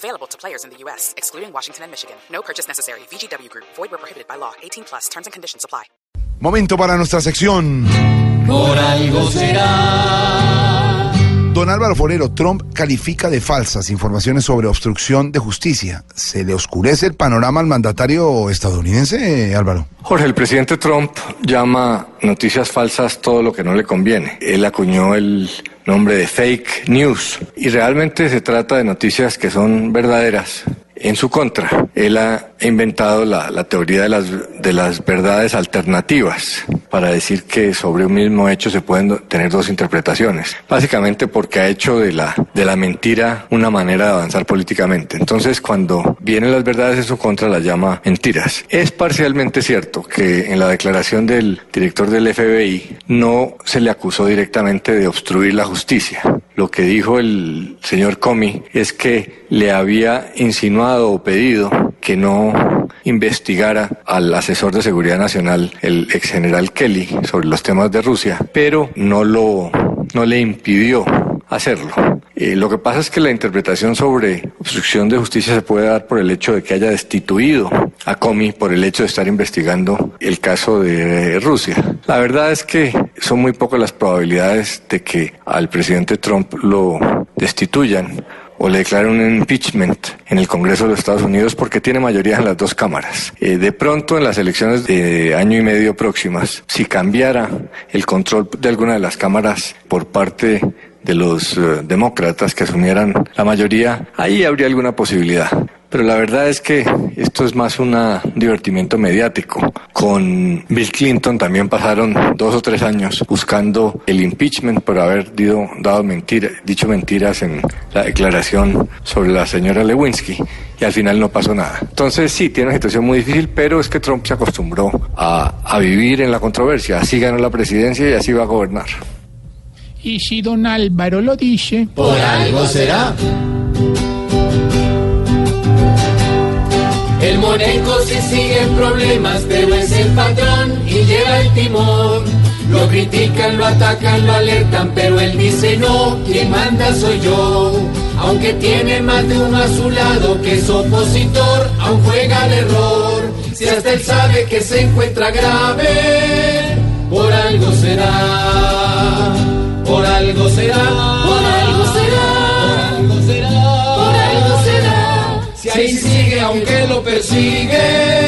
Available to players in the U.S., excluding Washington and Michigan. No purchase necessary. VGW Group. Void where prohibited by law. 18 plus. Terms and conditions apply. Momento para nuestra sección. Por algo será. Don Álvaro Forero, Trump califica de falsas informaciones sobre obstrucción de justicia. ¿Se le oscurece el panorama al mandatario estadounidense, Álvaro? Jorge, el presidente Trump llama noticias falsas todo lo que no le conviene. Él acuñó el nombre de fake news y realmente se trata de noticias que son verdaderas en su contra. Él ha inventado la, teoría de las verdades alternativas para decir que sobre un mismo hecho se pueden tener dos interpretaciones. Básicamente porque ha hecho de la, de la mentira una manera de avanzar políticamente. Entonces cuando vienen las verdades en su contra las llama mentiras. Es parcialmente cierto que en la declaración del director del FBI no se le acusó directamente de obstruir la justicia. Lo que dijo el señor Comey es que le había insinuado o pedido que no investigara al asesor de seguridad nacional, el ex general Kelly, sobre los temas de Rusia, pero no lo no le impidió hacerlo. Eh, lo que pasa es que la interpretación sobre obstrucción de justicia se puede dar por el hecho de que haya destituido a Comey por el hecho de estar investigando el caso de Rusia. La verdad es que son muy pocas las probabilidades de que al presidente Trump lo destituyan o le declaren un impeachment en el Congreso de los Estados Unidos porque tiene mayoría en las dos cámaras. Eh, de pronto, en las elecciones de año y medio próximas, si cambiara el control de alguna de las cámaras por parte de los uh, demócratas que asumieran la mayoría, ahí habría alguna posibilidad. Pero la verdad es que esto es más un divertimiento mediático. Con Bill Clinton también pasaron dos o tres años buscando el impeachment por haber dicho, dado mentira, dicho mentiras en la declaración sobre la señora Lewinsky y al final no pasó nada. Entonces sí, tiene una situación muy difícil, pero es que Trump se acostumbró a, a vivir en la controversia. Así ganó la presidencia y así va a gobernar. Y si don Álvaro lo dice, por algo será. El Moneco si sigue en problemas, pero es el patrón y lleva el timón. Lo critican, lo atacan, lo alertan, pero él dice no, quien manda soy yo. Aunque tiene más de uno a su lado que es opositor, aún juega al error. Si hasta él sabe que se encuentra grave, por algo será, por algo será, por algo será, por algo será, por algo será. Si ahí sigue aunque persigue